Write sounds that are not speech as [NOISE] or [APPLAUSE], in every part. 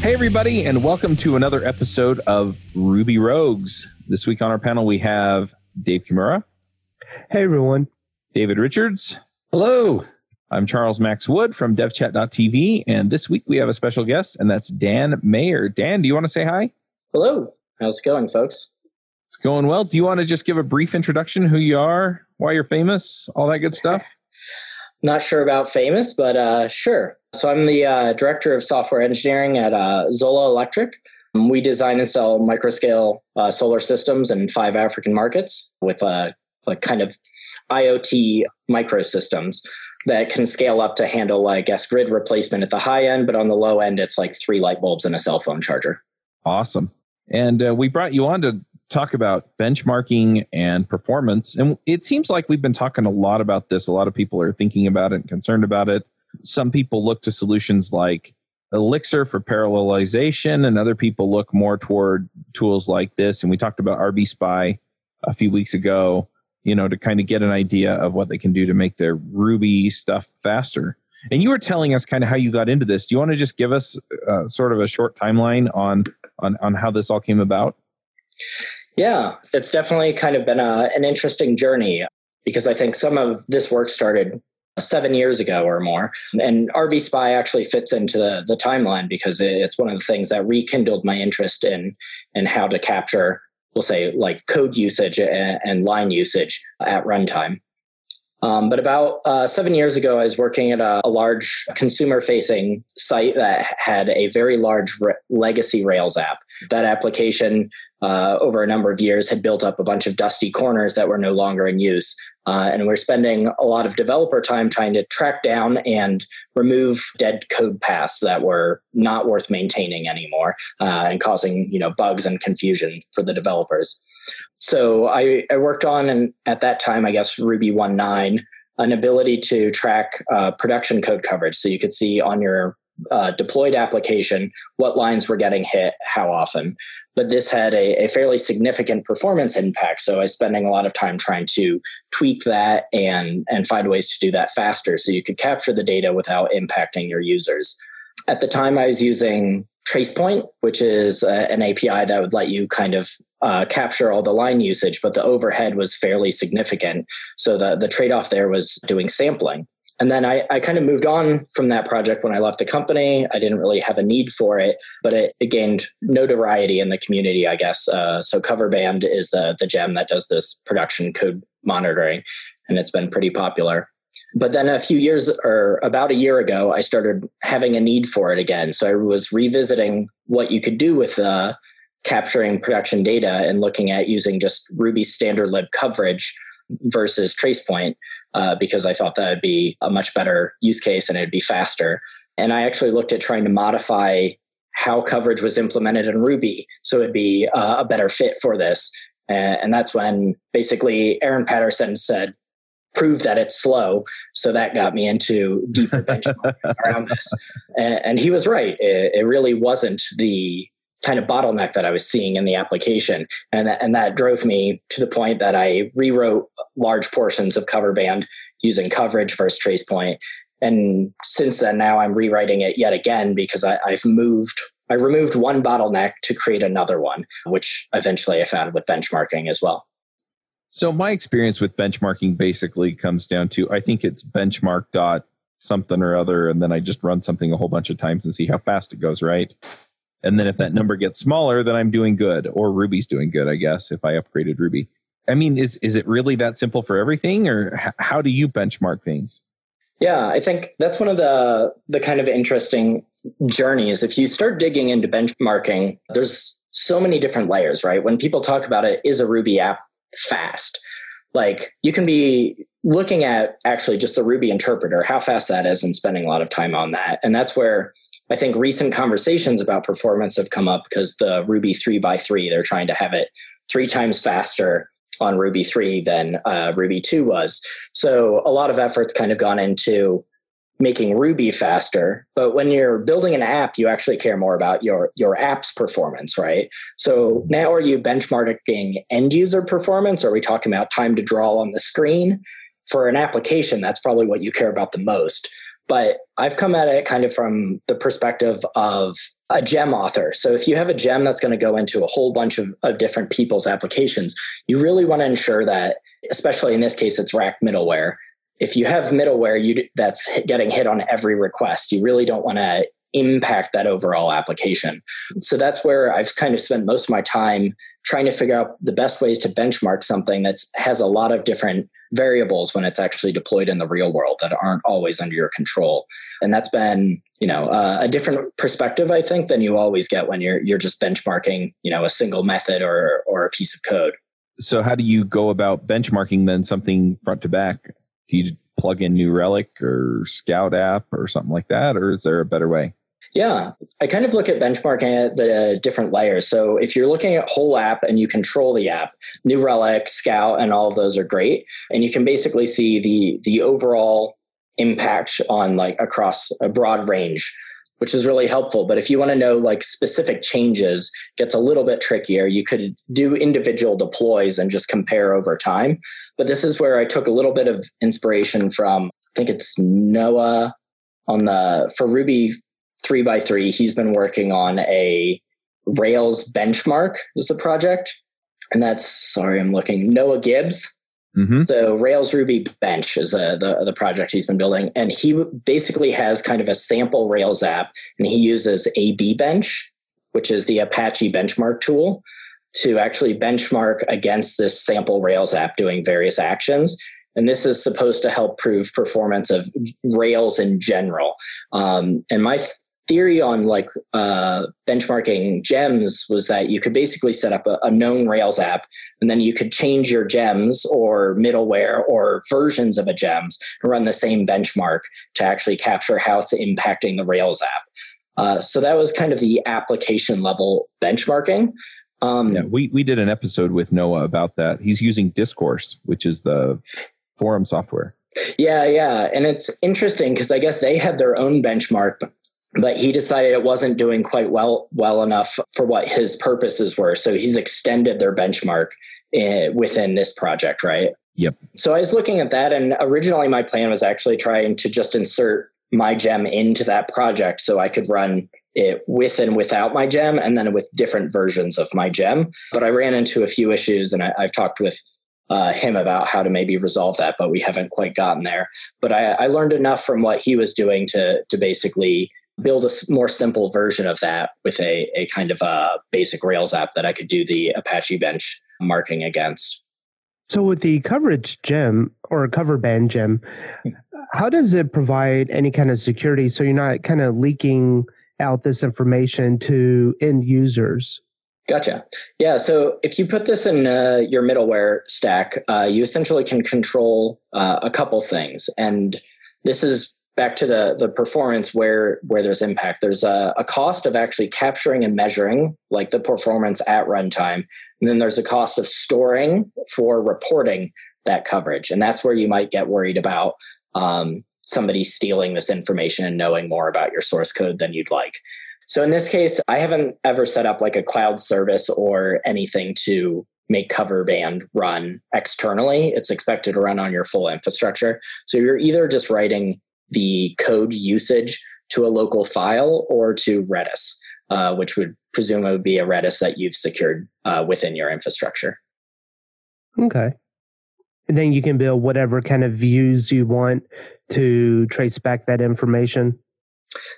Hey, everybody, and welcome to another episode of Ruby Rogues. This week on our panel, we have Dave Kimura, Hey everyone. David Richards. Hello. I'm Charles Max Wood from devchat.tv, and this week we have a special guest, and that's Dan Mayer. Dan, do you want to say hi? Hello. How's it going, folks? It's going well. Do you want to just give a brief introduction, who you are, why you're famous, all that good stuff? Not sure about famous, but uh, sure. So I'm the uh, director of software engineering at uh, Zola Electric. We design and sell microscale uh, solar systems in five African markets with uh, like kind of IoT microsystems that can scale up to handle, I guess, grid replacement at the high end, but on the low end, it's like three light bulbs and a cell phone charger. Awesome. And uh, we brought you on to talk about benchmarking and performance. And it seems like we've been talking a lot about this. A lot of people are thinking about it and concerned about it. Some people look to solutions like Elixir for parallelization, and other people look more toward tools like this. And we talked about rbspy a few weeks ago, you know, to kind of get an idea of what they can do to make their Ruby stuff faster. And you were telling us kind of how you got into this. Do you want to just give us uh, sort of a short timeline on on on how this all came about? Yeah, it's definitely kind of been a, an interesting journey because I think some of this work started seven years ago or more. And rbspy actually fits into the, the timeline because it's one of the things that rekindled my interest in in how to capture, we'll say, like code usage and, and line usage at runtime. Um, but about uh, seven years ago, I was working at a, a large consumer facing site that had a very large re- legacy Rails app. That application, uh, over a number of years, had built up a bunch of dusty corners that were no longer in use. Uh, and we're spending a lot of developer time trying to track down and remove dead code paths that were not worth maintaining anymore uh, and causing you know bugs and confusion for the developers. So I, I worked on, and at that time, I guess Ruby 1.9, an ability to track uh, production code coverage. So you could see on your uh, deployed application what lines were getting hit, how often. But this had a, a, fairly significant performance impact. So I was spending a lot of time trying to tweak that and, and find ways to do that faster so you could capture the data without impacting your users. At the time, I was using Tracepoint, which is uh, an API that would let you kind of uh, capture all the line usage, but the overhead was fairly significant. So the, the trade off there was doing sampling. And then I, I kind of moved on from that project when I left the company. I didn't really have a need for it, but it, it gained notoriety in the community, I guess. Uh, so Coverband is the, the gem that does this production code monitoring, and it's been pretty popular. But then a few years or about a year ago, I started having a need for it again. So I was revisiting what you could do with uh, capturing production data and looking at using just Ruby standard lib coverage versus Tracepoint uh, because I thought that would be a much better use case and it'd be faster. And I actually looked at trying to modify how coverage was implemented in Ruby so it'd be uh, a better fit for this. And that's when basically Aaron Patterson said, prove that it's slow. So that got me into deeper benchmarking [LAUGHS] around this. And, and, he was right. It, it, really wasn't the kind of bottleneck that I was seeing in the application. And that, and that drove me to the point that I rewrote large portions of Coverband using coverage versus Tracepoint. And since then, now I'm rewriting it yet again because I, I've moved I removed one bottleneck to create another one, which eventually I found with benchmarking as well. So my experience with benchmarking basically comes down to I think it's benchmark dot something or other, and then I just run something a whole bunch of times and see how fast it goes, right? And then if that number gets smaller, then I'm doing good, or Ruby's doing good, I guess, if I upgraded Ruby. I mean, is is it really that simple for everything, or h- how do you benchmark things? Yeah, I think that's one of the the kind of interesting journeys. If you start digging into benchmarking, there's so many different layers, right? When people talk about it, is a Ruby app fast? Like you can be looking at actually just the Ruby interpreter, how fast that is, and spending a lot of time on that. And that's where I think recent conversations about performance have come up because the Ruby 3 by 3 they're trying to have it three times faster on Ruby 3 than uh, Ruby 2 was. So a lot of efforts kind of gone into making Ruby faster. But when you're building an app, you actually care more about your your app's performance, right? So now are you benchmarking end user performance? Or are we talking about time to draw on the screen? For an application, that's probably what you care about the most. But I've come at it kind of from the perspective of a gem author. So if you have a gem that's going to go into a whole bunch of, of different people's applications, you really want to ensure that, especially in this case, it's rack middleware. If you have middleware you, that's getting hit on every request, you really don't want to impact that overall application. So that's where I've kind of spent most of my time trying to figure out the best ways to benchmark something that has a lot of different variables when it's actually deployed in the real world that aren't always under your control. And that's been you know uh, a different perspective i think than you always get when you're you're just benchmarking you know a single method or or a piece of code. So how do you go about benchmarking then something front to back? Do you plug in new relic or scout app or something like that or is there a better way yeah, I kind of look at benchmarking at the uh, different layers. So if you're looking at whole app and you control the app, New Relic, Scout, and all of those are great, and you can basically see the the overall impact on like across a broad range which is really helpful. But if you want to know like specific changes gets a little bit trickier. You could do individual deploys and just compare over time. But this is where i took a little bit of inspiration from i think it's noah on the for ruby three by three, he's been working on a Rails benchmark is the project. And that's sorry, I'm looking Noah Gibbs. Mm-hmm. So Rails Ruby Bench is a, the the project he's been building, and he basically has kind of a sample Rails app, and he uses AB Bench, which is the Apache benchmark tool, to actually benchmark against this sample Rails app doing various actions. And this is supposed to help prove performance of Rails in general. Um, and my theory on like uh, benchmarking gems was that you could basically set up a, a, known Rails app, and then you could change your gems or middleware or versions of a gems and run the same benchmark to actually capture how it's impacting the Rails app. Uh, so that was kind of the application level benchmarking. Um, yeah, we we did an episode with Noah about that. He's using Discourse, which is the forum software. Yeah, yeah. And it's interesting because I guess they had their own benchmark, but he decided it wasn't doing quite well well enough for what his purposes were. So he's extended their benchmark in, within this project right? Yep. So i was looking at that and originally my plan was actually trying to just insert my gem into that project so i could run it with and without my gem and then with different versions of my gem. But i ran into a few issues and I, have talked with uh, him about how to maybe resolve that but we haven't quite gotten there. But I, I learned enough from what he was doing to to basically build a more simple version of that with a, a kind of a basic Rails app that I could do the Apache bench marking against. So, with the coverage gem or Coverband gem, how does it provide any kind of security so you're not kind of leaking out this information to end users? Gotcha. Yeah. So if you put this in uh, your middleware stack, uh, you essentially can control uh, a couple things. And this is back to the the performance where where there's impact. There's a, a, cost of actually capturing and measuring like the performance at runtime. And then there's a cost of storing for reporting that coverage. And that's where you might get worried about um, somebody stealing this information and knowing more about your source code than you'd like. So in this case i haven't ever set up like a cloud service or anything to make Coverband run externally. It's expected to run on your full infrastructure. So you're either just writing the code usage to a local file or to Redis, uh, which would presumably be a Redis that you've secured uh, within your infrastructure. Okay. And then you can build whatever kind of views you want to trace back that information.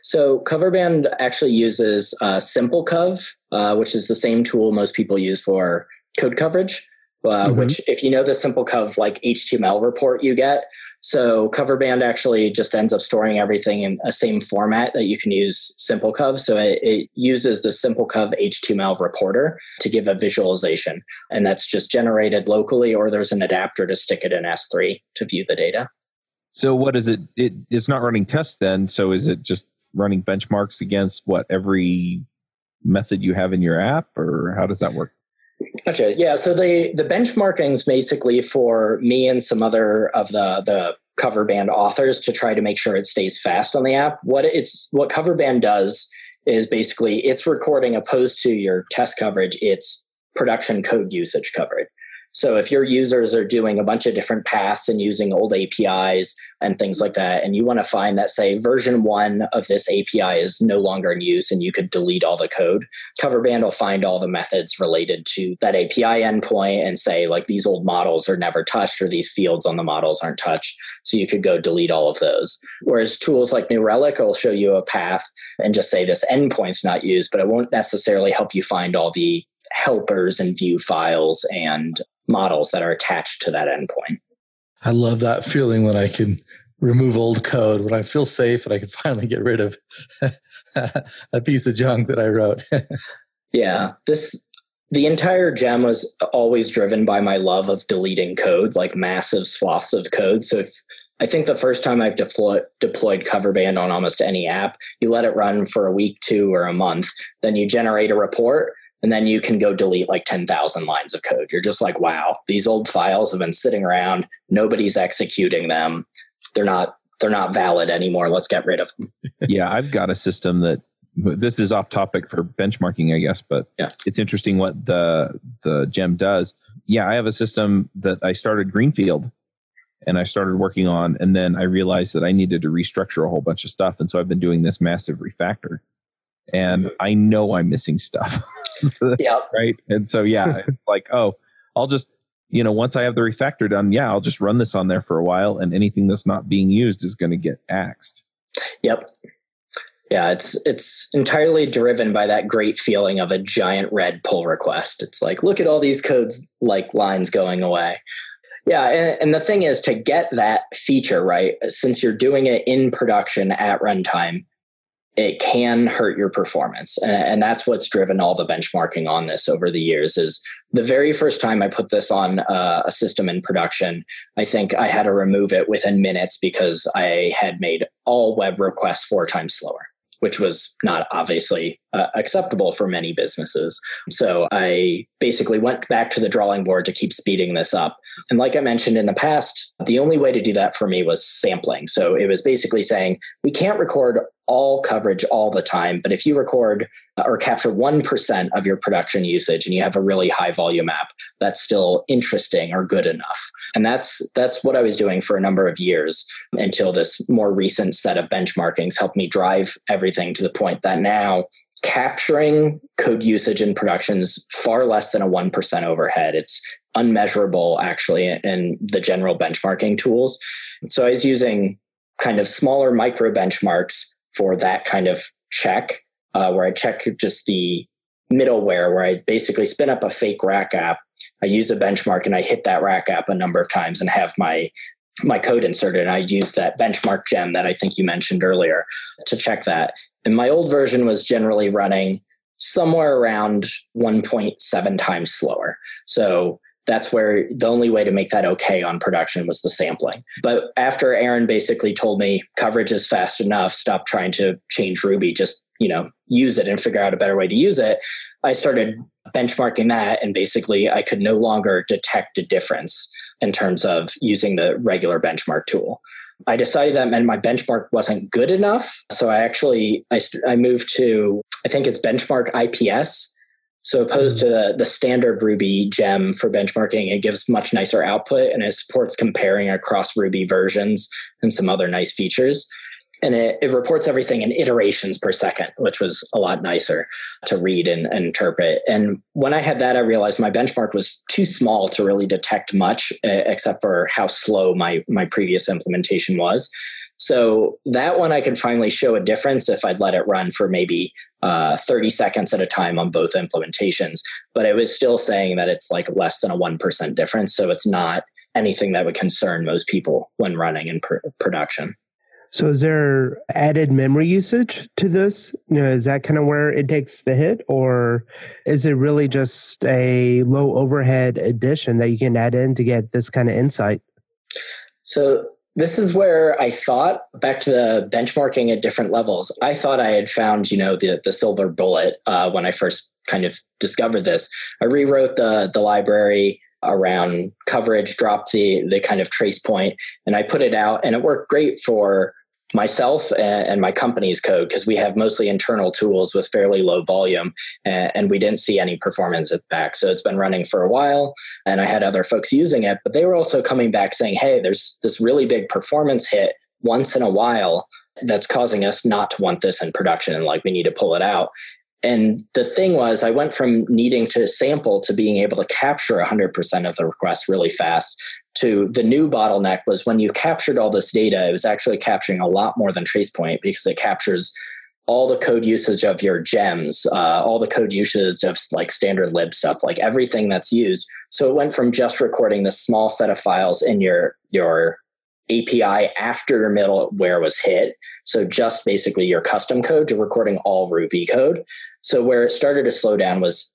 So Coverband actually uses uh, SimpleCov, uh, which is the same tool most people use for code coverage. Uh, mm-hmm. Which, if you know the SimpleCov like HTML report you get, so Coverband actually just ends up storing everything in a same format that you can use SimpleCov. So it, it uses the SimpleCov HTML reporter to give a visualization. And that's just generated locally, or there's an adapter to stick it in S3 to view the data. So what is it? it it's not running tests then. So is it just running benchmarks against what every method you have in your app or how does that work? Gotcha. Yeah. So the the benchmarking is basically for me and some other of the the Coverband authors to try to make sure it stays fast on the app. What it's what Coverband does is basically it's recording opposed to your test coverage, it's production code usage coverage. So if your users are doing a bunch of different paths and using old APIs and things like that, and you want to find that, say, version one of this API is no longer in use and you could delete all the code, Coverband will find all the methods related to that API endpoint and say, like, these old models are never touched or these fields on the models aren't touched. So you could go delete all of those. Whereas tools like New Relic will show you a path and just say this endpoint's not used, but it won't necessarily help you find all the helpers and view files and models that are attached to that endpoint. I love that feeling when I can remove old code, when I feel safe and I can [LAUGHS] finally get rid of [LAUGHS] a piece of junk that I wrote. [LAUGHS] yeah, this the entire gem was always driven by my love of deleting code, like massive swaths of code. So if I think the first time I've deployed deployed Coverband on almost any app, you let it run for a week, two, or a month, then you generate a report, and then you can go delete like 10,000 lines of code. You're just like, wow, these old files have been sitting around. Nobody's executing them. They're not they're not valid anymore. Let's get rid of them. [LAUGHS] yeah, I've got a system that this is off topic for benchmarking, I guess, but yeah. it's interesting what the the gem does. Yeah, I have a system that I started Greenfield and I started working on, and then I realized that I needed to restructure a whole bunch of stuff. And so I've been doing this massive refactor. And I know I'm missing stuff. [LAUGHS] yeah. Right. And so, yeah, [LAUGHS] like, oh, I'll just, you know, once I have the refactor done, yeah, I'll just run this on there for a while and anything that's not being used is going to get axed. Yep. Yeah, it's it's entirely driven by that great feeling of a giant red pull request. It's like, look at all these codes like lines going away. Yeah, and, and the thing is to get that feature right, since you're doing it in production at runtime, it can hurt your performance and that's what's driven all the benchmarking on this over the years is the very first time i put this on a, a system in production i think i had to remove it within minutes because i had made all web requests four times slower which was not obviously uh, acceptable for many businesses. So I basically went back to the drawing board to keep speeding this up. And like I mentioned in the past, the only way to do that for me was sampling. So it was basically saying, we can't record all coverage all the time, but if you record uh, or capture 1% of your production usage and you have a really high volume app, that's still interesting or good enough. And that's that's what I was doing for a number of years until this more recent set of benchmarkings helped me drive everything to the point that now capturing code usage in productions far less than a 1% overhead. It's unmeasurable actually in the general benchmarking tools. So I was using kind of smaller micro benchmarks for that kind of check, uh, where I check just the middleware, where I basically spin up a fake rack app. I use a benchmark and I hit that rack app a number of times and have my my code inserted. And I use that benchmark gem that I think you mentioned earlier to check that. And my old version was generally running somewhere around 1.7 times slower. So that's where the only way to make that okay on production was the sampling. But after Aaron basically told me coverage is fast enough, stop trying to change Ruby, just, you know, use it and figure out a better way to use it, I started benchmarking that and basically I could no longer detect a difference in terms of using the regular benchmark tool. I decided that meant my benchmark wasn't good enough. So I actually I, I moved to I think it's benchmark IPS. So opposed mm-hmm. to the, the standard Ruby gem for benchmarking, it gives much nicer output and it supports comparing across Ruby versions and some other nice features and it, it, reports everything in iterations per second, which was a lot nicer to read and, and, interpret. And when I had that, I realized my benchmark was too small to really detect much, except for how slow my my previous implementation was. So that one I could finally show a difference if I'd let it run for maybe uh, 30 seconds at a time on both implementations. But it was still saying that it's like less than a 1% difference. So it's not anything that would concern most people when running in pr- production. So is there added memory usage to this? You know, is that kind of where it takes the hit or is it really just a low overhead addition that you can add in to get this kind of insight? So this is where I thought back to the benchmarking at different levels. I thought I had found, you know, the the silver bullet uh, when I first kind of discovered this. I rewrote the the library around coverage, dropped the the kind of Tracepoint, and I put it out, and it worked great for myself and, my company's code because we have mostly internal tools with fairly low volume and, we didn't see any performance back. So it's been running for a while and i had other folks using it but they were also coming back saying hey there's this really big performance hit once in a while that's causing us not to want this in production and like we need to pull it out. And the thing was, I went from needing to sample to being able to capture 100% of the requests really fast to the new bottleneck was when you captured all this data, it was actually capturing a lot more than TracePoint because it captures all the code usage of your gems, uh, all the code usage of like standard lib stuff, like everything that's used. So it went from just recording this small set of files in your your API after middleware was hit, so just basically your custom code, to recording all Ruby code. So where it started to slow down was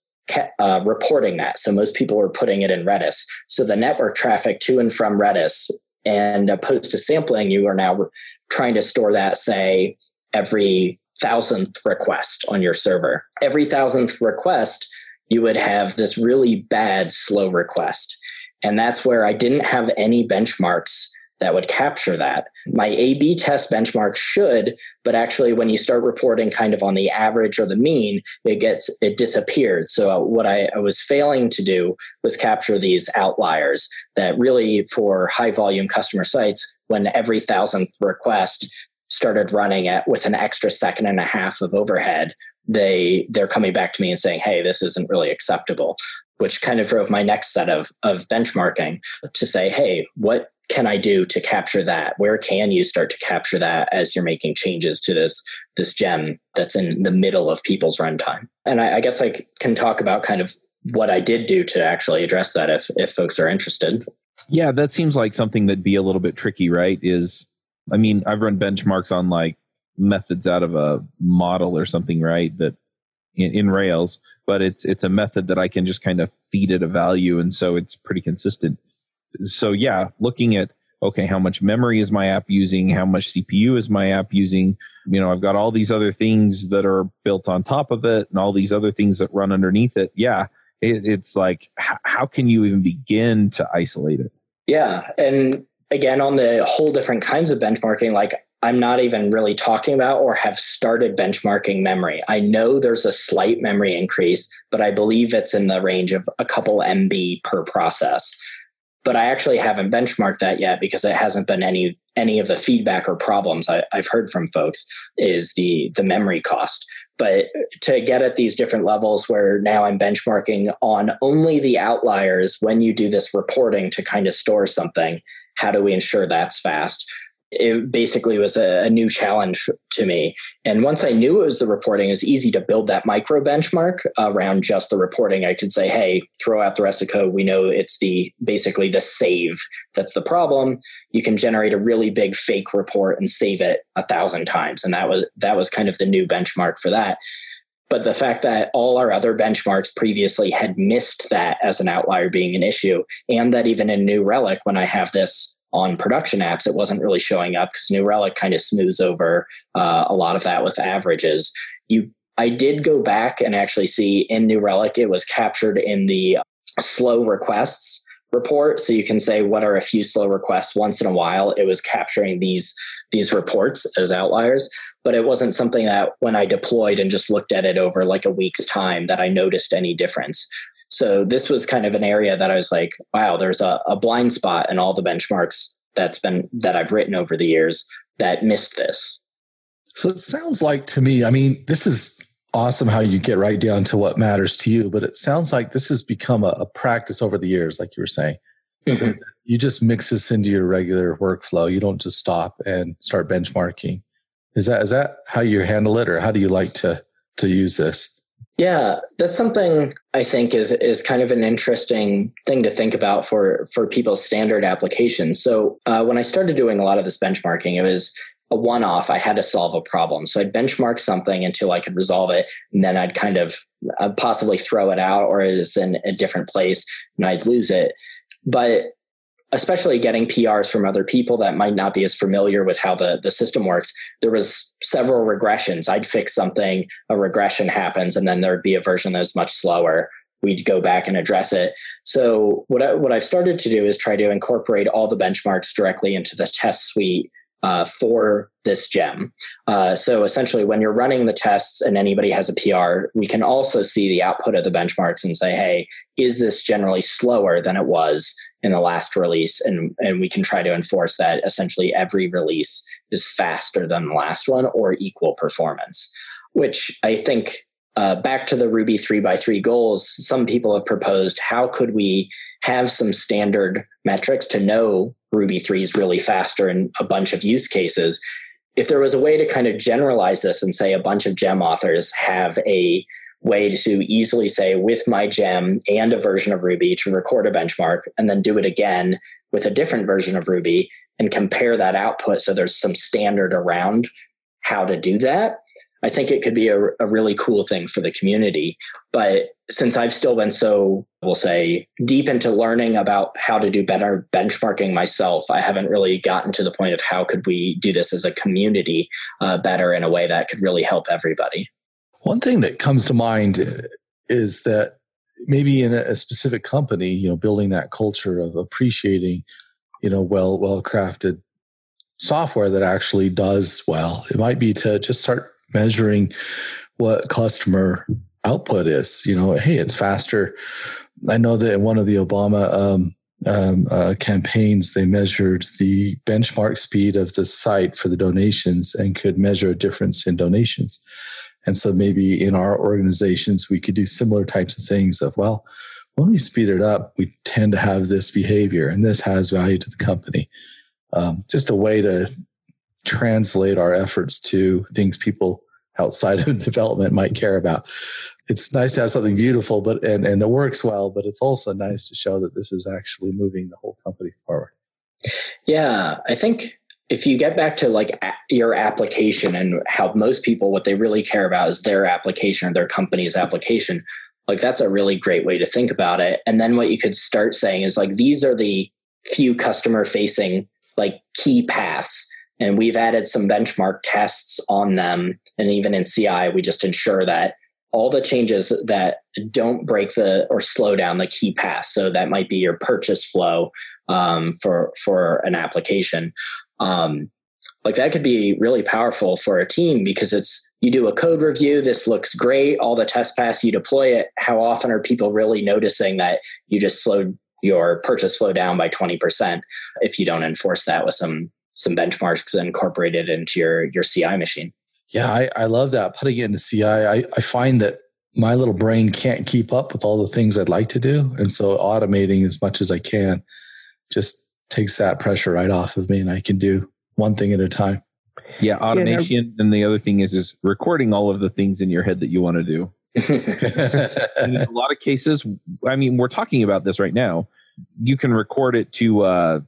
uh, reporting that. So most people were putting it in Redis. So the network traffic to and from Redis, and opposed to sampling, you are now trying to store that, say, every thousandth request on your server. Every thousandth request, you would have this really bad slow request. And that's where I didn't have any benchmarks that would capture that. My A B test benchmark should, but actually when you start reporting kind of on the average or the mean, it gets it disappeared. So uh, what I, I was failing to do was capture these outliers that really for high volume customer sites, when every thousandth request started running at with an extra second and a half of overhead, they they're coming back to me and saying, hey, this isn't really acceptable which kind of drove my next set of of benchmarking to say, hey, what can I do to capture that? Where can you start to capture that as you're making changes to this this gem that's in the middle of people's runtime? And I, I guess I can talk about kind of what I did do to actually address that if if folks are interested. Yeah, that seems like something that'd be a little bit tricky, right? Is I mean, I've run benchmarks on like methods out of a model or something, right? That in, in Rails, but it's it's a method that I can just kind of feed it a value, and so it's pretty consistent so yeah, looking at okay, how much memory is my app using? How much CPU is my app using? You know, I've got all these other things that are built on top of it and all these other things that run underneath it. Yeah, it, it's like, how can you even begin to isolate it? Yeah. And again, on the whole different kinds of benchmarking, like I'm not even really talking about or have started benchmarking memory. I know there's a slight memory increase, but I believe it's in the range of a couple MB per process but I actually haven't benchmarked that yet because it hasn't been any any of the feedback or problems I, have heard from folks is the the memory cost. But to get at these different levels where now I'm benchmarking on only the outliers when you do this reporting to kind of store something, how do we ensure that's fast? It basically was a, a, new challenge to me. And once I knew it was the reporting, it's easy to build that micro benchmark around just the reporting. I could say, hey, throw out the rest of code. We know it's the basically the save that's the problem. You can generate a really big fake report and save it a thousand times. And that was that was kind of the new benchmark for that. But the fact that all our other benchmarks previously had missed that as an outlier being an issue, and that even in New Relic, when I have this on production apps, it wasn't really showing up because New Relic kind of smooths over uh, a lot of that with averages. You, I did go back and actually see in New Relic, it was captured in the slow requests report. So you can say what are a few slow requests once in a while. It was capturing these these reports as outliers, but it wasn't something that when I deployed and just looked at it over like a week's time that I noticed any difference. So this was kind of an area that I was like, wow, there's a, a blind spot in all the benchmarks that's been that I've written over the years that missed this. So it sounds like to me, I mean, this is awesome how you get right down to what matters to you, but it sounds like this has become a, a practice over the years, like you were saying. Mm-hmm. you just mix this into your regular workflow. You don't just stop and start benchmarking. Is that is that how you handle it, or how do you like to to use this? Yeah, that's something I think is is kind of an interesting thing to think about for for people's standard applications. So uh, when I started doing a lot of this benchmarking, it was a one off. I had to solve a problem, so I'd benchmark something until I could resolve it, and then I'd kind of uh, possibly throw it out or is in a different place, and I'd lose it. But especially getting PRs from other people that might not be as familiar with how the, the system works. There was several regressions. I'd fix something, a regression happens, and then there'd be a version that was much slower. We'd go back and address it. So what I, what I've started to do is try to incorporate all the benchmarks directly into the test suite uh, for this gem. Uh, so essentially, when you're running the tests and anybody has a PR, we can also see the output of the benchmarks and say, hey, is this generally slower than it was in the last release? And, and we can try to enforce that essentially every release is faster than the last one or equal performance, which I think. Uh, back to the Ruby 3 by 3 goals, some people have proposed how could we have some standard metrics to know Ruby 3 is really faster in a bunch of use cases. If there was a way to kind of generalize this and say a bunch of gem authors have a way to easily say with my gem and a version of Ruby to record a benchmark and then do it again with a different version of Ruby and compare that output so there's some standard around how to do that. I think it could be a, a really cool thing for the community. But since I've still been so, we'll say, deep into learning about how to do better benchmarking myself, I haven't really gotten to the point of how could we do this as a community uh, better in a way that could really help everybody. One thing that comes to mind is that maybe in a, specific company, you know, building that culture of appreciating, you know, well well crafted software that actually does well. It might be to just start measuring what customer output is. You know, hey, it's faster. I know that in one of the Obama um, um, uh, campaigns, they measured the benchmark speed of the site for the donations and could measure a difference in donations. And so maybe in our organizations, we could do similar types of things of, well, when we speed it up, we tend to have this behavior and this has value to the company. Um, just a way to translate our efforts to things people outside of [LAUGHS] development might care about. It's nice to have something beautiful, but and, and that works well, but it's also nice to show that this is actually moving the whole company forward. Yeah, I think if you get back to like your application and how most people what they really care about is their application or their company's application, like that's a really great way to think about it. And then what you could start saying is like these are the few customer facing like key paths and we've added some benchmark tests on them. And even in CI, we just ensure that all the changes that don't break the or slow down the key path. So that might be your purchase flow um, for for an application. Um, like that could be really powerful for a team because it's you do a code review this looks great all the test pass you deploy it how often are people really noticing that you just slowed your purchase flow down by 20% if you don't enforce that with some some benchmarks incorporated into your your CI machine. Yeah, I, I love that. Putting it into CI, I, I find that my little brain can't keep up with all the things I'd like to do. And so automating as much as I can just takes that pressure right off of me and I can do one thing at a time. Yeah, automation. Yeah. And the other thing is is recording all of the things in your head that you want to do. [LAUGHS] in a lot of cases, I mean, we're talking about this right now. You can record it to uh,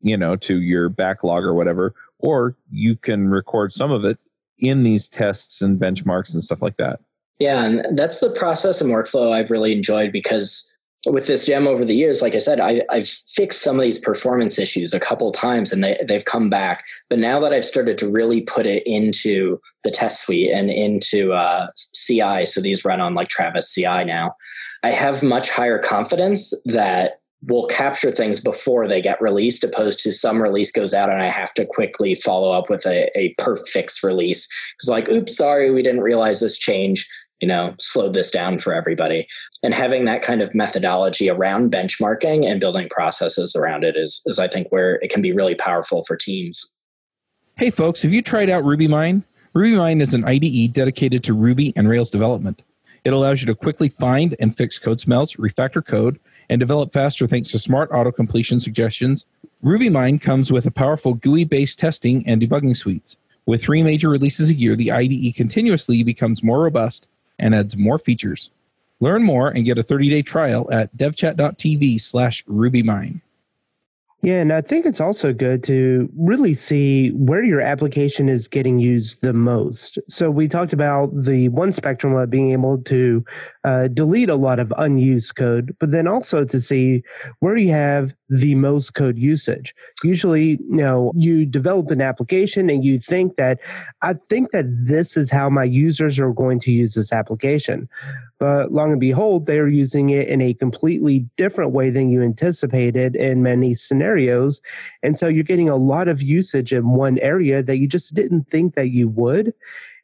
you know, to your backlog or whatever, or you can record some of it in these tests and benchmarks and stuff like that. Yeah, and that's the process and workflow I've really enjoyed because with this gem over the years, like I said, I, have fixed some of these performance issues a couple times and they, they've come back. But now that I've started to really put it into the test suite and into uh, CI, so these run on like Travis CI now, I have much higher confidence that will capture things before they get released opposed to some release goes out and i have to quickly follow up with a, a per fix release. It's like oops sorry we didn't realize this change you know slowed this down for everybody. And having that kind of methodology around benchmarking and building processes around it is, is i think where it can be really powerful for teams. Hey folks have you tried out rubymine rubymine is an ide dedicated to ruby and rails development. It allows you to quickly find and fix code smells refactor code and develop faster thanks to smart auto completion suggestions, RubyMine comes with a powerful GUI based testing and debugging suites. With three major releases a year, the IDE continuously becomes more robust and adds more features. Learn more and get a 30-day trial at devchat.tv slash rubymine. Yeah, and I think it's also good to really see where your application is getting used the most. So we talked about the one spectrum of being able to uh, delete a lot of unused code, but then also to see where you have the most code usage. Usually, you know, you develop an application and you think that I think that this is how my users are going to use this application. But long and behold, they're using it in a completely different way than you anticipated in many scenarios. And so you're getting a lot of usage in one area that you just didn't think that you would.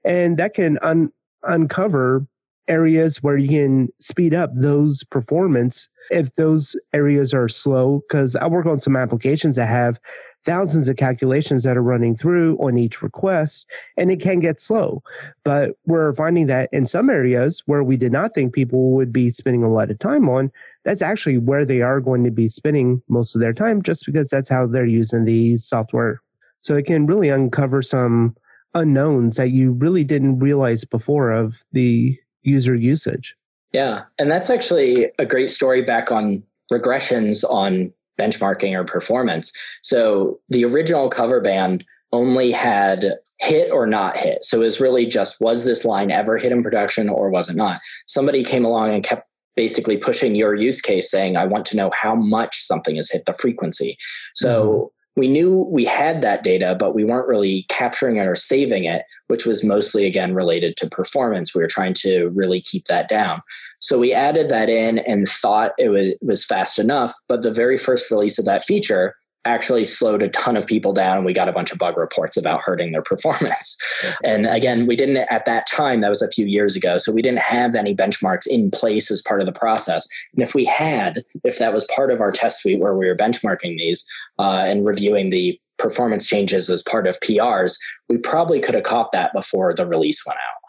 And that can un- uncover areas where you can speed up those performance if those areas are slow. Because I work on some applications that have thousands of calculations that are running through on each request, and it can get slow. But we're finding that in some areas where we did not think people would be spending a lot of time on, that's actually where they are going to be spending most of their time just because that's how they're using the software. So it can really uncover some unknowns that you really didn't realize before of the user usage. Yeah. And that's actually a great story back on regressions on benchmarking or performance. So the original Coverband only had hit or not hit. So it was really just was this line ever hit in production or was it not? Somebody came along and kept basically pushing your use case saying, I want to know how much something has hit the frequency. So mm-hmm we knew we had that data, but we weren't really capturing it or saving it, which was mostly again related to performance. We were trying to really keep that down. So we added that in and thought it was, was fast enough. But the very first release of that feature actually slowed a ton of people down and we got a bunch of bug reports about hurting their performance. And again, we didn't at that time, that was a few years ago. So we didn't have any benchmarks in place as part of the process. And if we had, if that was part of our test suite where we were benchmarking these uh, and reviewing the performance changes as part of PRs, we probably could have caught that before the release went out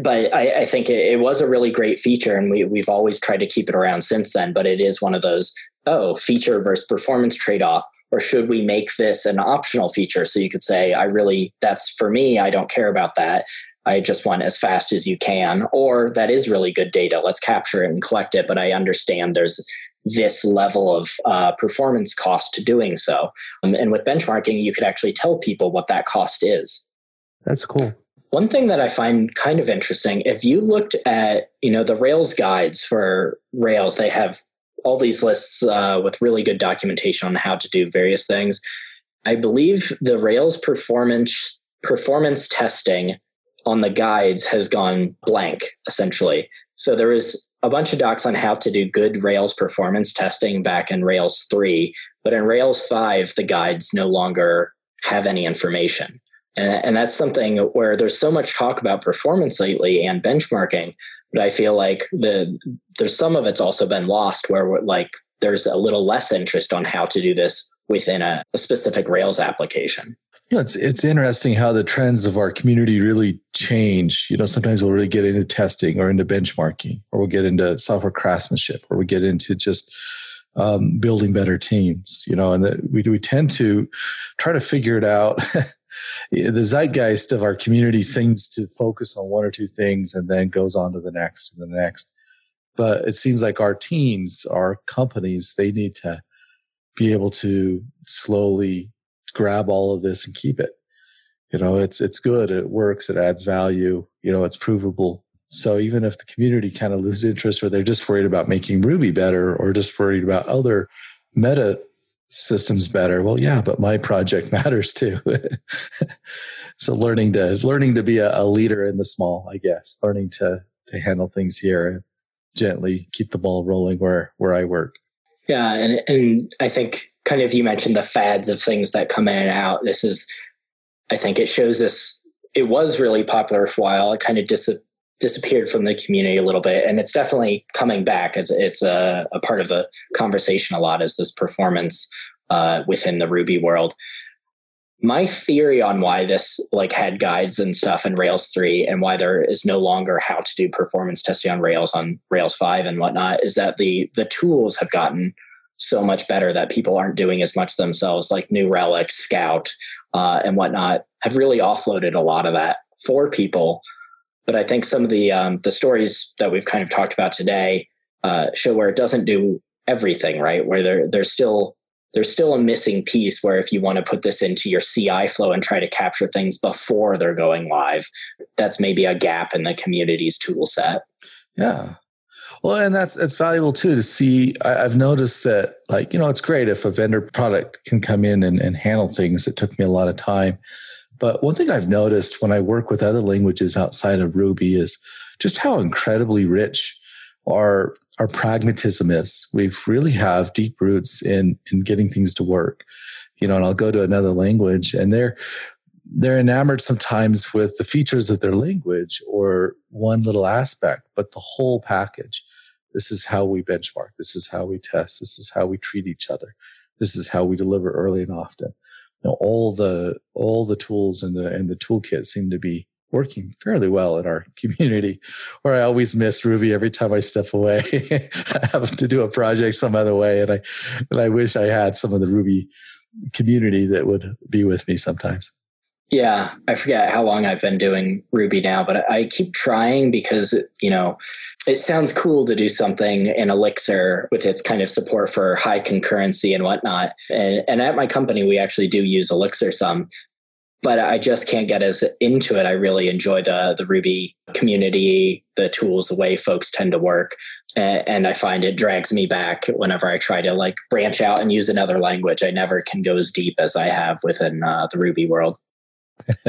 but I, I think it, it, was a really great feature, and we, we've always tried to keep it around since then. But it is one of those oh feature versus performance trade off or should we make this an optional feature? So you could say i really that's for me i don't care about that. I just want as fast as you can or that is really good data let's capture it and collect it but i understand there's this level of uh, performance cost to doing so. Um, and with benchmarking you could actually tell people what that cost is. That's cool. One thing that i find kind of interesting if you looked at you know the rails guides for rails they have all these lists uh, with really good documentation on how to do various things. I believe the Rails performance performance testing on the guides has gone blank essentially. So there is a bunch of docs on how to do good Rails performance testing back in Rails 3, but in Rails 5 the guides no longer have any information. And that's something where there's so much talk about performance lately and benchmarking, but I feel like the there's some of it's also been lost where like there's a little less interest on how to do this within a, a specific Rails application. Yeah, it's it's interesting how the trends of our community really change. You know, sometimes we'll really get into testing or into benchmarking, or we'll get into software craftsmanship, or we get into just um, building better teams. You know, and we we tend to try to figure it out [LAUGHS] the zeitgeist of our community seems to focus on one or two things and then goes on to the next and the next. But it seems like our teams, our companies, they need to be able to slowly grab all of this and keep it. You know, it's it's good, it works, it adds value, you know, it's provable. So even if the community kind of loses interest or they're just worried about making Ruby better or just worried about other meta systems better. Well yeah but my project [LAUGHS] matters too. [LAUGHS] So learning to learning to be a, a, leader in the small i guess learning to to handle things here and gently keep the ball rolling where where i work. Yeah and and i think kind of you mentioned the fads of things that come in and out. This is i think it shows this it was really popular for a while. It kind of dis- disappeared from the community a little bit and it's definitely coming back it's it's a, a part of the conversation a lot is this performance uh, within the ruby world my theory on why this like had guides and stuff in Rails 3 and why there is no longer how to do performance testing on Rails on Rails 5 and whatnot is that the the tools have gotten so much better that people aren't doing as much themselves, like New Relic, Scout, uh, and whatnot, have really offloaded a lot of that for people. But I think some of the um, the stories that we've kind of talked about today uh, show where it doesn't do everything right, where there there's still there's still a missing piece where if you want to put this into your CI flow and try to capture things before they're going live, that's maybe a gap in the community's tool set. Yeah. Well, and that's it's valuable too to see. I, have noticed that, like, you know, it's great if a vendor product can come in and, and handle things that took me a lot of time. But one thing I've noticed when I work with other languages outside of Ruby is just how incredibly rich our our pragmatism is. We really have deep roots in in getting things to work. You know, and I'll go to another language and they're they're enamored sometimes with the features of their language or one little aspect, but the whole package. This is how we benchmark. This is how we test. This is how we treat each other. This is how we deliver early and often. Know, all the all the tools and the and the toolkit seem to be working fairly well in our [LAUGHS] community where I always miss Ruby every time I step away. [LAUGHS] I have to do a project some other way. And I, and I wish I had some of the Ruby community that would be with me sometimes. Yeah, I forget how long I've been doing Ruby now, but I keep trying because, you know, it sounds cool to do something in Elixir with its kind of support for high concurrency and whatnot. And, and at my company, we actually do use Elixir some but I just can't get as into it. I really enjoy the the Ruby community, the tools, the way folks tend to work, and I find it drags me back whenever I try to like branch out and use another language. I never can go as deep as I have within uh, the Ruby world. [LAUGHS]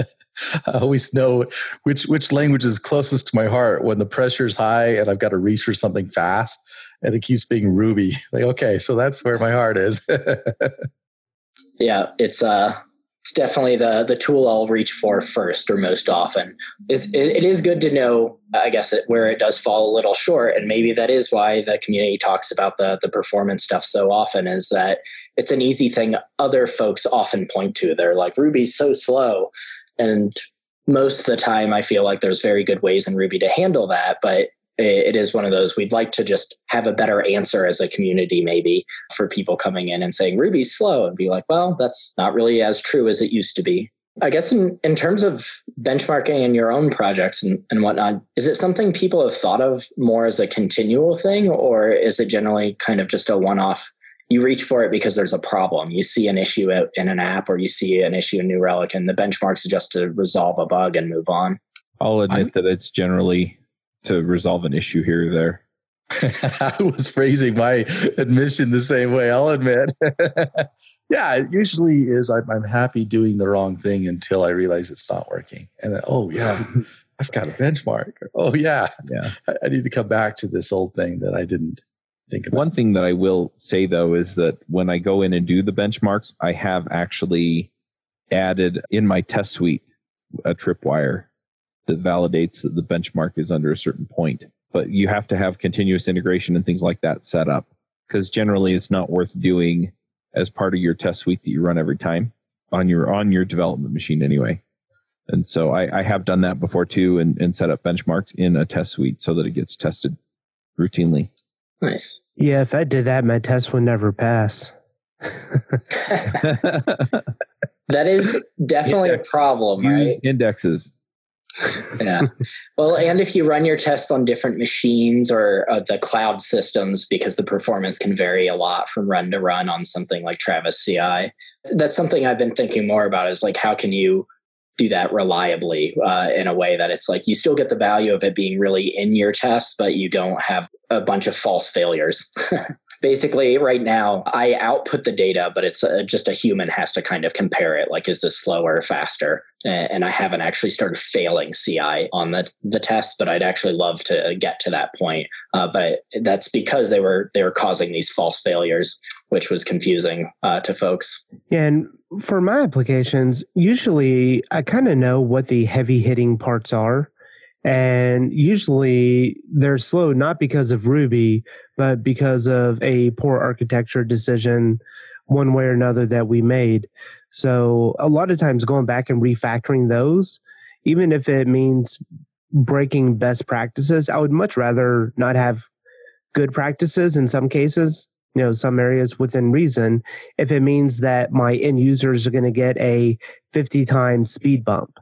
I always know which which language is closest to my heart when the pressure is high and I've got to reach for something fast, and it keeps being Ruby. [LAUGHS] Like, okay, so that's where my heart is. [LAUGHS] yeah, it's uh it's definitely the the tool I'll reach for first or most often. It, it, it is good to know, I guess, where it does fall a little short, and maybe that is why the community talks about the the performance stuff so often. Is that it's an easy thing other folks often point to. They're like Ruby's so slow, and most of the time, I feel like there's very good ways in Ruby to handle that, but it is one of those we'd like to just have a better answer as a community maybe for people coming in and saying ruby's slow and be like well that's not really as true as it used to be. I guess in, in terms of benchmarking in your own projects and, and whatnot is it something people have thought of more as a continual thing or is it generally kind of just a one-off? You reach for it because there's a problem. You see an issue in an app or you see an issue in new relic and the benchmarks are just to resolve a bug and move on. I'll admit I, that it's generally to resolve an issue here or there. [LAUGHS] I was phrasing my admission the same way, I'll admit. [LAUGHS] yeah, it usually is I'm, I'm, happy doing the wrong thing until I realize it's not working. And then, oh, yeah, [LAUGHS] I've got a benchmark. Oh, yeah, yeah. I, I need to come back to this old thing that I didn't think about. One thing that I will say, though, is that when I go in and do the benchmarks, I have actually added in my test suite a tripwire that validates that the benchmark is under a certain point. But you have to have continuous integration and things like that set up because generally it's not worth doing as part of your test suite that you run every time on your on your development machine anyway. And so I, I have done that before too and, and set up benchmarks in a test suite so that it gets tested routinely. Nice. Yeah, if I did that, my test would never pass. [LAUGHS] that is definitely a [LAUGHS] problem, Use right? Indexes yeah. Well, and if you run your tests on different machines or uh, the cloud systems, because the performance can vary a lot from run to run on something like Travis CI, that's something I've been thinking more about is like, how can you do that reliably uh, in a way that it's like you still get the value of it being really in your tests, but you don't have a bunch of false failures. [LAUGHS] basically right now i output the data but it's a, just a human has to kind of compare it like is this slower faster? And i haven't actually started failing ci on the, the test but i'd actually love to get to that point. Uh, but that's because they were they were causing these false failures which was confusing uh, to folks. And for my applications usually i kind of know what the heavy hitting parts are and usually they're slow not because of Ruby, but because of a poor architecture decision, one way or another that we made. So a lot of times going back and refactoring those, even if it means breaking best practices, I would much rather not have good practices in some cases, you know, some areas within reason, if it means that my end users are going to get a 50 times speed bump,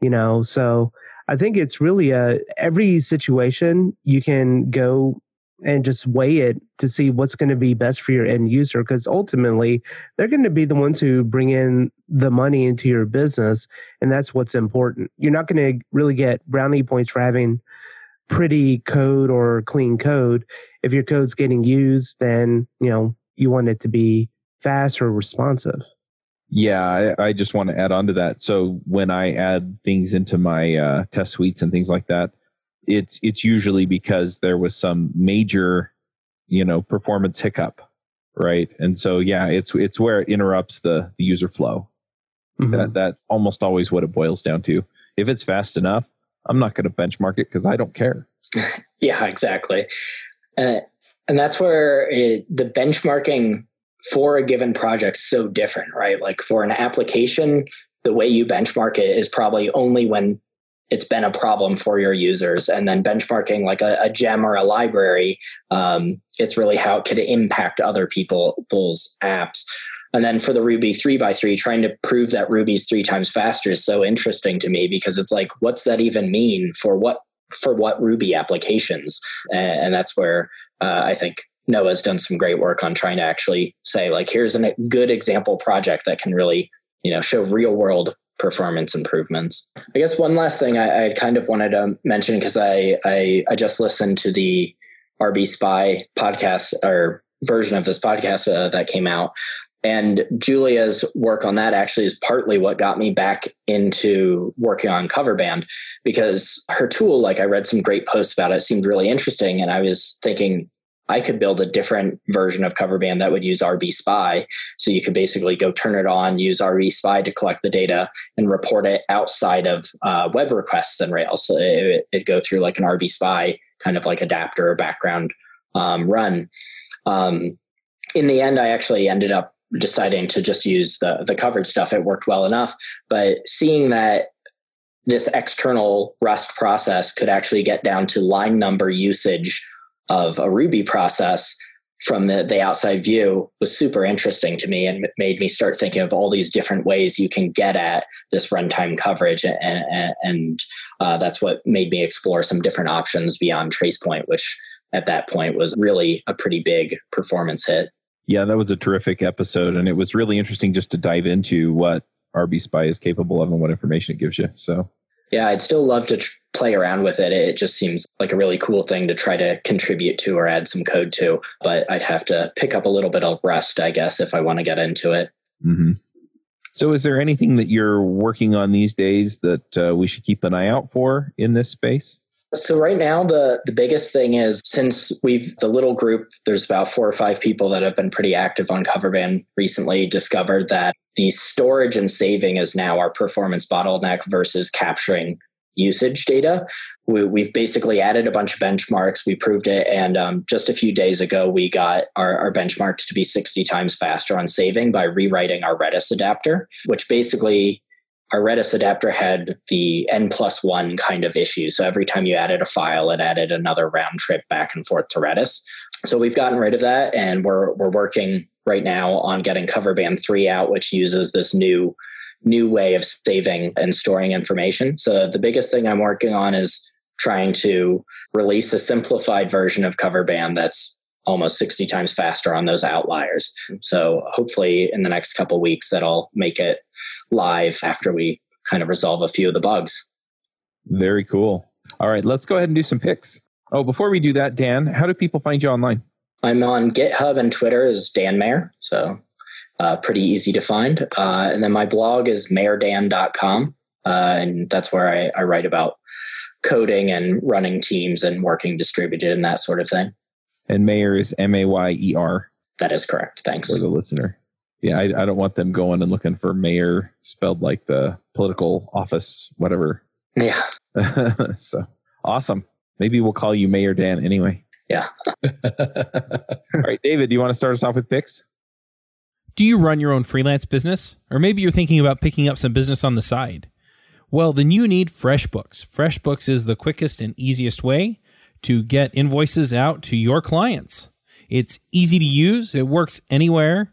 you know. So I think it's really a every situation you can go and just weigh it to see what's going to be best for your end user because ultimately they're going to be the ones who bring in the money into your business and that's what's important. You're not going to really get brownie points for having pretty code or clean code. If your code's getting used then you know you want it to be fast or responsive yeah i, I just want to add on to that. So when i add things into my uh, test suites and things like that it's it's usually because there was some major you know performance hiccup right? And so yeah it's it's where it interrupts the, the user flow. Mm-hmm. that that almost always what it boils down to. If it's fast enough i'm not going to benchmark it because i don't care. [LAUGHS] Yeah exactly. Uh, and that's where it, the benchmarking for a given project so different right like for an application the way you benchmark it is probably only when it's been a problem for your users. And then benchmarking like a, a gem or a library, um, it's really how it could impact other people's apps. And then for the Ruby three by three, trying to prove that Ruby's three times faster is so interesting to me because it's like, what's that even mean for what for what Ruby applications? And, and that's where uh, I think Noah's done some great work on trying to actually say, like, here's a good example project that can really, you know, show real world performance improvements. I guess one last thing I, I kind of wanted to mention because I, I, I just listened to the rbspy podcast or version of this podcast uh, that came out, and Julia's work on that actually is partly what got me back into working on Coverband because her tool, like I read some great posts about it, seemed really interesting, and I was thinking I could build a different version of Coverband that would use rbspy. So you could basically go turn it on, use rbspy to collect the data and report it outside of uh, web requests and Rails. So it, would go through like an rbspy kind of like adapter or background um, run. Um, in the end, I actually ended up deciding to just use the the covered stuff. It worked well enough, but seeing that this external Rust process could actually get down to line number usage of a Ruby process from the, the outside view was super interesting to me and made me start thinking of all these different ways you can get at this runtime coverage. And, and, uh, that's what made me explore some different options beyond TracePoint, which at that point was really a pretty big performance hit. Yeah, that was a terrific episode. And it was really interesting just to dive into what rbspy is capable of and what information it gives you. So yeah, I'd still love to tr- play around with it. It just seems like a really cool thing to try to contribute to or add some code to. But I'd have to pick up a little bit of Rust, I guess, if I want to get into it. Mm-hmm. So, is there anything that you're working on these days that uh, we should keep an eye out for in this space? So right now the the biggest thing is since we've the little group there's about four or five people that have been pretty active on Coverband recently discovered that the storage and saving is now our performance bottleneck versus capturing usage data. We, have basically added a bunch of benchmarks. We proved it, and um, just a few days ago, we got our, our benchmarks to be 60 times faster on saving by rewriting our Redis adapter, which basically our Redis adapter had the n plus one kind of issue. So every time you added a file, it added another round trip back and forth to Redis. So we've gotten rid of that, and we're we're working right now on getting Coverband three out, which uses this new new way of saving and storing information. So the biggest thing I'm working on is trying to release a simplified version of Coverband that's almost 60 times faster on those outliers. So hopefully in the next couple weeks that'll make it live after we kind of resolve a few of the bugs. Very cool. All right, let's go ahead and do some picks. Oh, before we do that, Dan, how do people find you online? I'm on GitHub and Twitter as Dan Mayer, so uh, pretty easy to find. Uh, and then my blog is mayerdan.com, uh, and that's where I, I write about coding and running teams and working distributed and that sort of thing. And Mayer is M A Y E R. That is correct. Thanks. For the listener yeah, I, I don't want them going and looking for mayor spelled like the political office, whatever. Yeah. [LAUGHS] so awesome. Maybe we'll call you Mayor Dan anyway. Yeah. [LAUGHS] All right, David, do you want to start us off with picks? Do you run your own freelance business? Or maybe you're thinking about picking up some business on the side? Well, then you need FreshBooks. FreshBooks is the quickest and easiest way to get invoices out to your clients. It's easy to use, it works anywhere,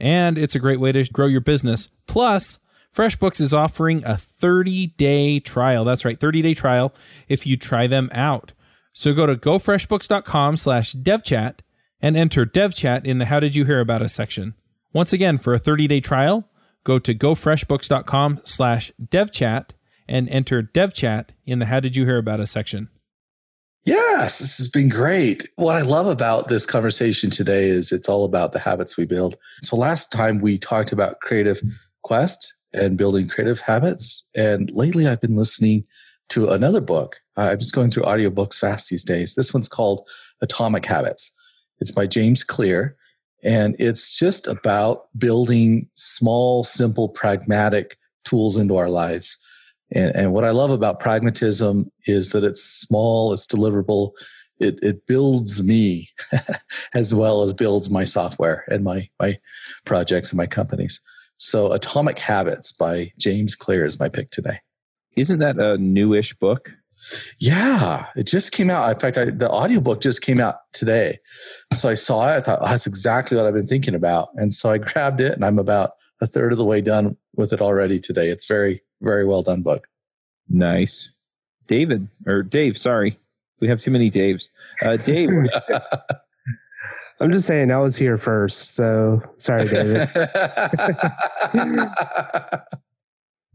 And it's a great way to grow your business. Plus, FreshBooks is offering a 30 day trial. That's right, 30 day trial if you try them out. So go to gofreshbooks.com slash devchat and enter devchat in the how did you hear about us section. Once again, for a 30 day trial, go to gofreshbooks.com slash devchat and enter devchat in the how did you hear about us section. Yes, this has been great. What I love about this conversation today is it's all about the habits we build. So last time we talked about creative quest and building creative habits. And lately I've been listening to another book. I'm just going through audiobooks fast these days. This one's called Atomic Habits. It's by James Clear. And it's just about building small, simple, pragmatic tools into our lives. And, and what I love about pragmatism is that it's small, it's deliverable, it, it builds me [LAUGHS] as well as builds my software and my, my projects and my companies. So, Atomic Habits by James Clear is my pick today. Isn't that a newish book? Yeah, it just came out. In fact, I, the audiobook just came out today. So I saw it. I thought, oh, that's exactly what I've been thinking about. And so I [LAUGHS] grabbed it and I'm about a third of the way done with it already today. It's very, very well done book. Nice. David, or Dave, sorry. We have too many Daves. Uh, Dave. [LAUGHS] [LAUGHS] I'm just saying I was here first. So sorry, David. [LAUGHS]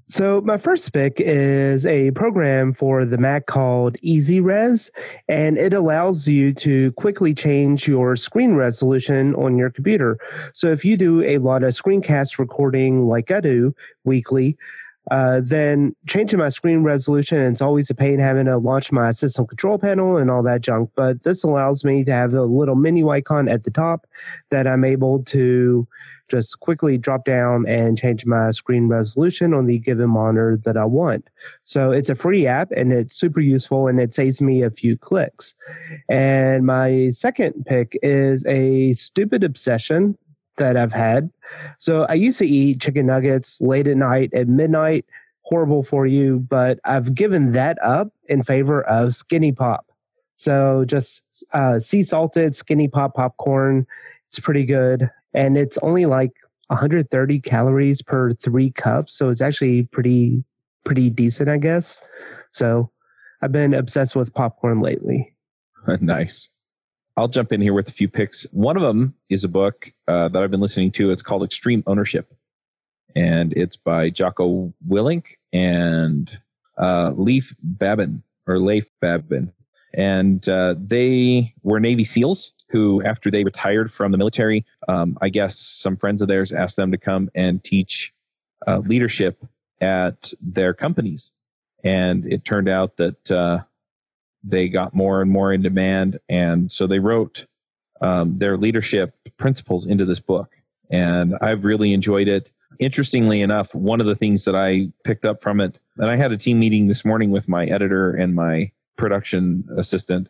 So my first pick is a program for the Mac called EasyRes, and it allows you to quickly change your screen resolution on your computer. So if you do a lot of screencast recording like I do weekly, uh, then changing my screen resolution, it's always a pain having to launch my system control panel and all that junk. But this allows me to have a little menu icon at the top that I'm able to just quickly drop down and change my screen resolution on the given monitor that I want. So it's a free app and it's super useful and it saves me a few clicks. And my second pick is a stupid obsession that I've had. So I used to eat chicken nuggets late at night at midnight. Horrible for you, but I've given that up in favor of Skinny Pop. So just uh, sea salted Skinny Pop popcorn. It's pretty good and it's only like 130 calories per three cups. So it's actually pretty, pretty decent, I guess. So I've been obsessed with popcorn lately. [LAUGHS] nice. I'll jump in here with a few picks. One of them is a book uh, that I've been listening to. It's called Extreme Ownership, and it's by Jocko Willink and uh, Leif Babin or Leif Babin, and uh, they were Navy SEALs who, after they retired from the military, um, I guess some friends of theirs asked them to come and teach uh, leadership at their companies. And it turned out that uh, they got more and more in demand. And so they wrote um, their leadership principles into this book. And I've really enjoyed it. Interestingly enough, one of the things that I picked up from it, and I had a team meeting this morning with my editor and my production assistant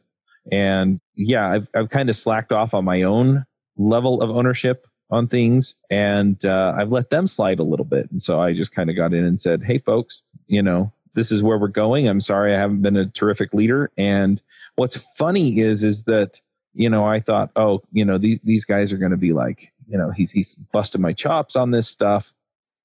and yeah, I've, I've kind of slacked off on my own level of ownership on things and uh, I've let them slide a little bit. And so I just kind of got in and said, Hey folks, you know, this is where we're going. I'm sorry I haven't been a terrific leader. And what's funny is, is that, you know, I thought, oh, you know, these, these guys are going to be like, you know, he's, he's busted my chops on this stuff.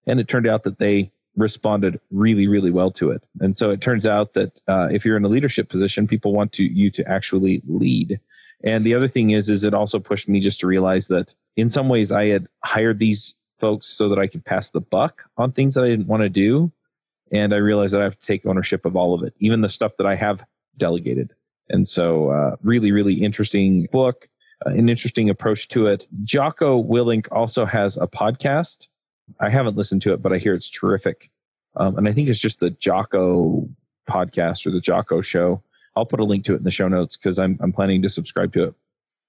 And it turned out that they responded really, really well to it. And so it turns out that uh, if you're in a leadership position, people want to you to actually lead. And the other thing is, is it also pushed me just to realize that in some ways I had hired these folks so that I could pass the buck on things that I didn't want to do. And I realized that I have to take ownership of all of it, even the stuff that I have delegated. And so, uh, really, really interesting book, uh, an interesting approach to it. Jocko Willink also has a podcast I haven't listened to it, but I hear it's terrific. Um, and I think it's just the Jocko podcast or the Jocko show. I'll put a link to it in the show notes because I'm I'm planning to subscribe to it.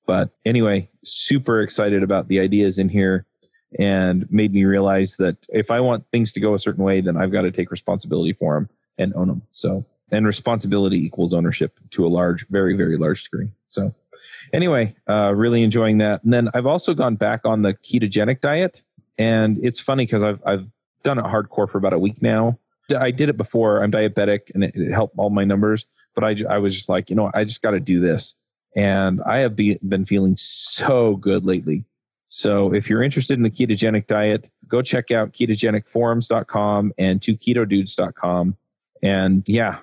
But anyway, super excited about the ideas in here and made me realize that if I want things to go a certain way, then I've got to take responsibility for them and own them. So, and responsibility equals ownership to a large, very, very large degree. So, anyway, uh, really enjoying that. And then I've also gone back on the ketogenic diet, and it's funny because I've I've done it hardcore for about a week now. I did it before. I'm diabetic, and it, it helped all my numbers. But I I was just like, you know, I just got to do this, and I have be, been feeling so good lately. So if you're interested in the ketogenic diet, go check out ketogenicforums.com and 2ketodudes.com. And yeah,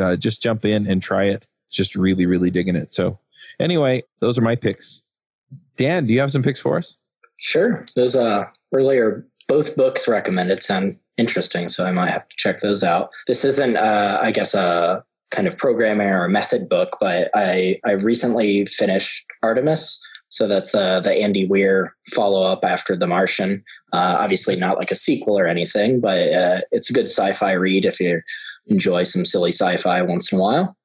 uh, just jump in and try it. Just really, really digging it. So anyway, those are my picks. Dan, do you have some picks for us? Sure. Those uh, earlier both books recommended sound interesting, so I might have to check those out. This isn't, uh, I guess, a kind of programming or method book, but I I recently finished Artemis so that's the the Andy Weir follow up after The Martian. Uh, obviously, not like a sequel or anything, but uh, it's a good sci-fi read if you enjoy some silly sci-fi once in a while.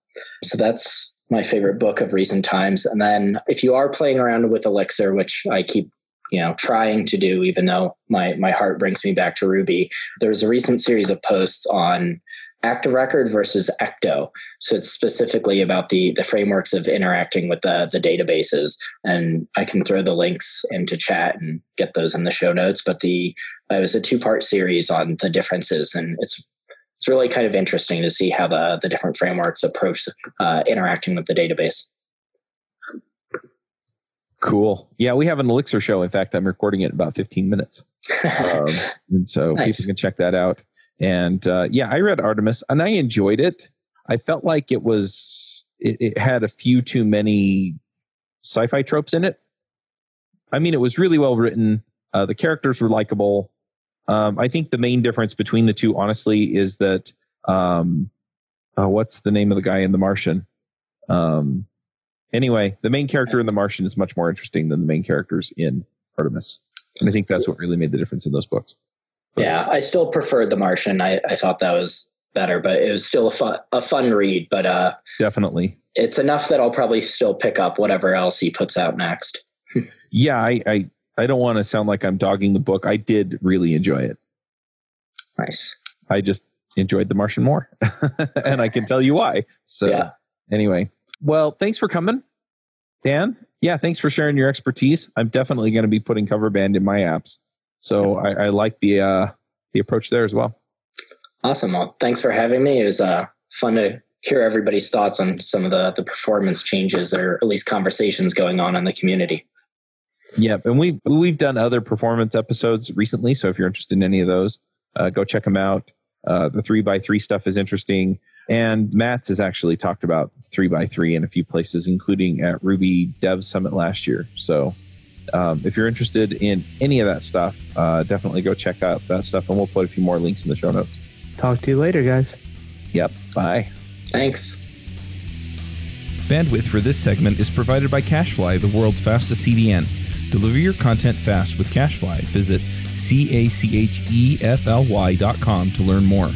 So that's my favorite book of recent times. And then if you are playing around with Elixir, which I keep you know trying to do even though my my heart brings me back to ruby there's a recent series of posts on active record versus ecto so it's specifically about the the frameworks of interacting with the the databases and i can throw the links into chat and get those in the show notes but the it was a two part series on the differences and it's it's really kind of interesting to see how the the different frameworks approach uh, interacting with the database Cool. Yeah, we have an Elixir show. In fact, I'm recording it in about 15 minutes. [LAUGHS] Um, and so nice. people can check that out. And uh, yeah, I read Artemis and I enjoyed it. I felt like it was, it, it had a few too many sci fi tropes in it. I mean, it was really well written. Uh, the characters were likable. Um, I think the main difference between the two, honestly, is that um, uh, what's the name of the guy in The Martian? Um, anyway, the main character in The Martian is much more interesting than the main characters in Artemis. And I think that's what really made the difference in those books. Yeah, I still preferred The Martian. I, I thought that was better, but it was still a fun a fun read. But uh, definitely, it's enough that I'll probably still pick up whatever else he puts out next. [LAUGHS] yeah, I, I I don't want to sound like I'm dogging the book. I did really enjoy it. Nice. I just enjoyed The Martian more, [LAUGHS] and I can tell you why. So yeah. anyway, well, thanks for coming, Dan. Yeah, thanks for sharing your expertise. I'm definitely going to be putting Coverband in my apps. So I, I like the uh, the approach there as well. Awesome. Well, thanks for having me. It was uh, fun to hear everybody's thoughts on some of the the performance changes or at least conversations going on in the community. Yep, and we we've done other performance episodes recently. So if you're interested in any of those, uh, go check them out. Uh, the three by three stuff is interesting, and Matz has actually talked about three by three in a few places, including at Ruby Dev Summit last year. So um, if you're interested in any of that stuff, uh, definitely go check out that stuff, and we'll put a few more links in the show notes. Talk to you later, guys. Yep. Bye. Thanks. Bandwidth for this segment is provided by CacheFly, the world's fastest CDN. Deliver your content fast with CacheFly. Visit C A C H E F L Y dot com to learn more.